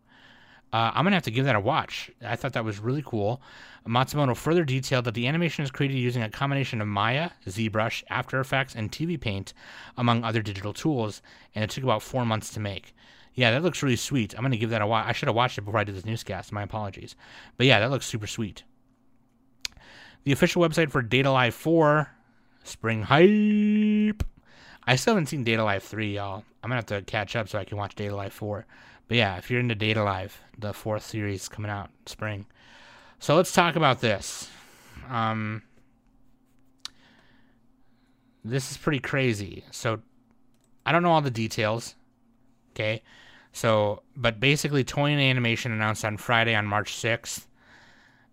Uh, I'm gonna have to give that a watch. I thought that was really cool. Matsumoto further detailed that the animation is created using a combination of Maya, ZBrush, After Effects, and TV Paint, among other digital tools, and it took about four months to make. Yeah, that looks really sweet. I'm gonna give that a watch. I should have watched it before I did this newscast. My apologies, but yeah, that looks super sweet. The official website for Date A Live 4, Spring Hype. I still haven't seen Date A Live 3, y'all. I'm gonna have to catch up so I can watch Date A Live 4. But yeah, if you're into Date A Live, the fourth series coming out spring. So let's talk about this. Um, this is pretty crazy. So I don't know all the details. Okay. So, but basically, Toei and Animation announced on Friday on March 6th.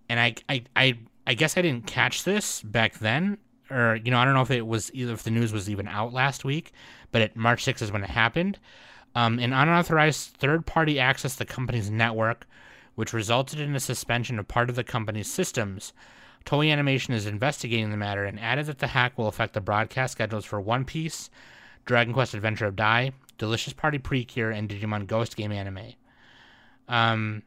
And I, I, I, I guess I didn't catch this back then. Or, you know, I don't know if it was either if the news was even out last week, but at March 6th is when it happened. Um, an unauthorized third party accessed the company's network, which resulted in a suspension of part of the company's systems. Toei Animation is investigating the matter and added that the hack will affect the broadcast schedules for One Piece, Dragon Quest Adventure of Dai, Delicious Party Precure, and Digimon Ghost Game anime. Um,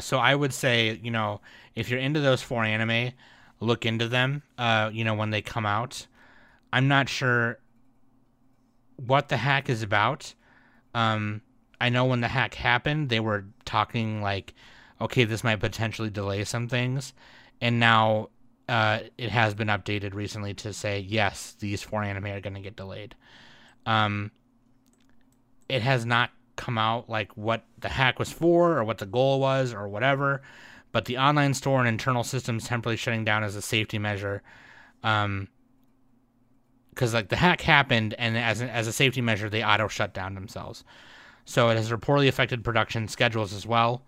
so I would say, you know, if you're into those four anime, look into them. Uh, you know, when they come out. I'm not sure what the hack is about. Um, I know when the hack happened, they were talking like, okay, this might potentially delay some things, and now uh, it has been updated recently to say yes, these four anime are going to get delayed. Um, it has not come out like what the hack was for or what the goal was or whatever, but the online store and internal systems temporarily shutting down as a safety measure. Um, because like the hack happened, and as a, as a safety measure, they auto shut down themselves. So it has reportedly affected production schedules as well.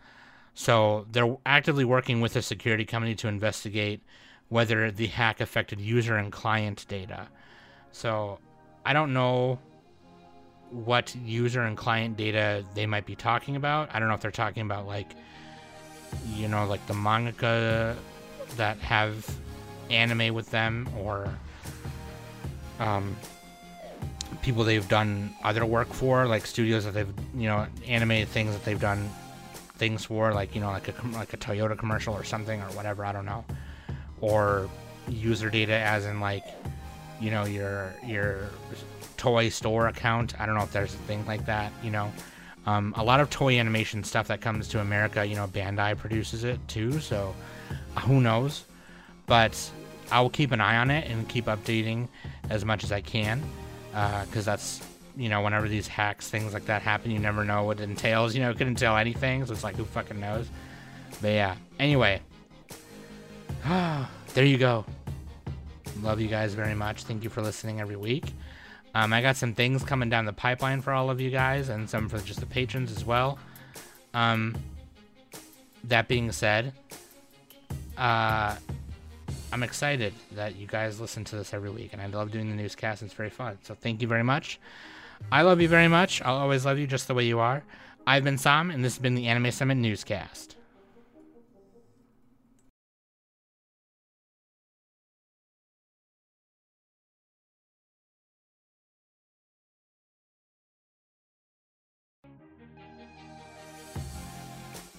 So they're actively working with a security company to investigate whether the hack affected user and client data. So I don't know what user and client data they might be talking about. I don't know if they're talking about like you know like the manga that have anime with them or um, people they've done other work for, like studios that they've you know animated things that they've done things for, like you know like a like a Toyota commercial or something or whatever. I don't know, or user data as in like you know your your toy store account. I don't know if there's a thing like that. You know, um, a lot of Toei Animation stuff that comes to America, you know, Bandai produces it too. So who knows? But I will keep an eye on it and keep updating as much as I can, because uh, that's you know whenever these hacks things like that happen, you never know what it entails. You know, it could entail anything, so it's like who fucking knows. But yeah. Anyway, there you go. Love you guys very much. Thank you for listening every week. Um, I got some things coming down the pipeline for all of you guys, and some for just the patrons as well. Um, that being said, uh, I'm excited that you guys listen to this every week, and I love doing the newscast. It's very fun. So thank you very much. I love you very much. I'll always love you just the way you are. I've been Sam, and this has been the Anime Summit Newscast.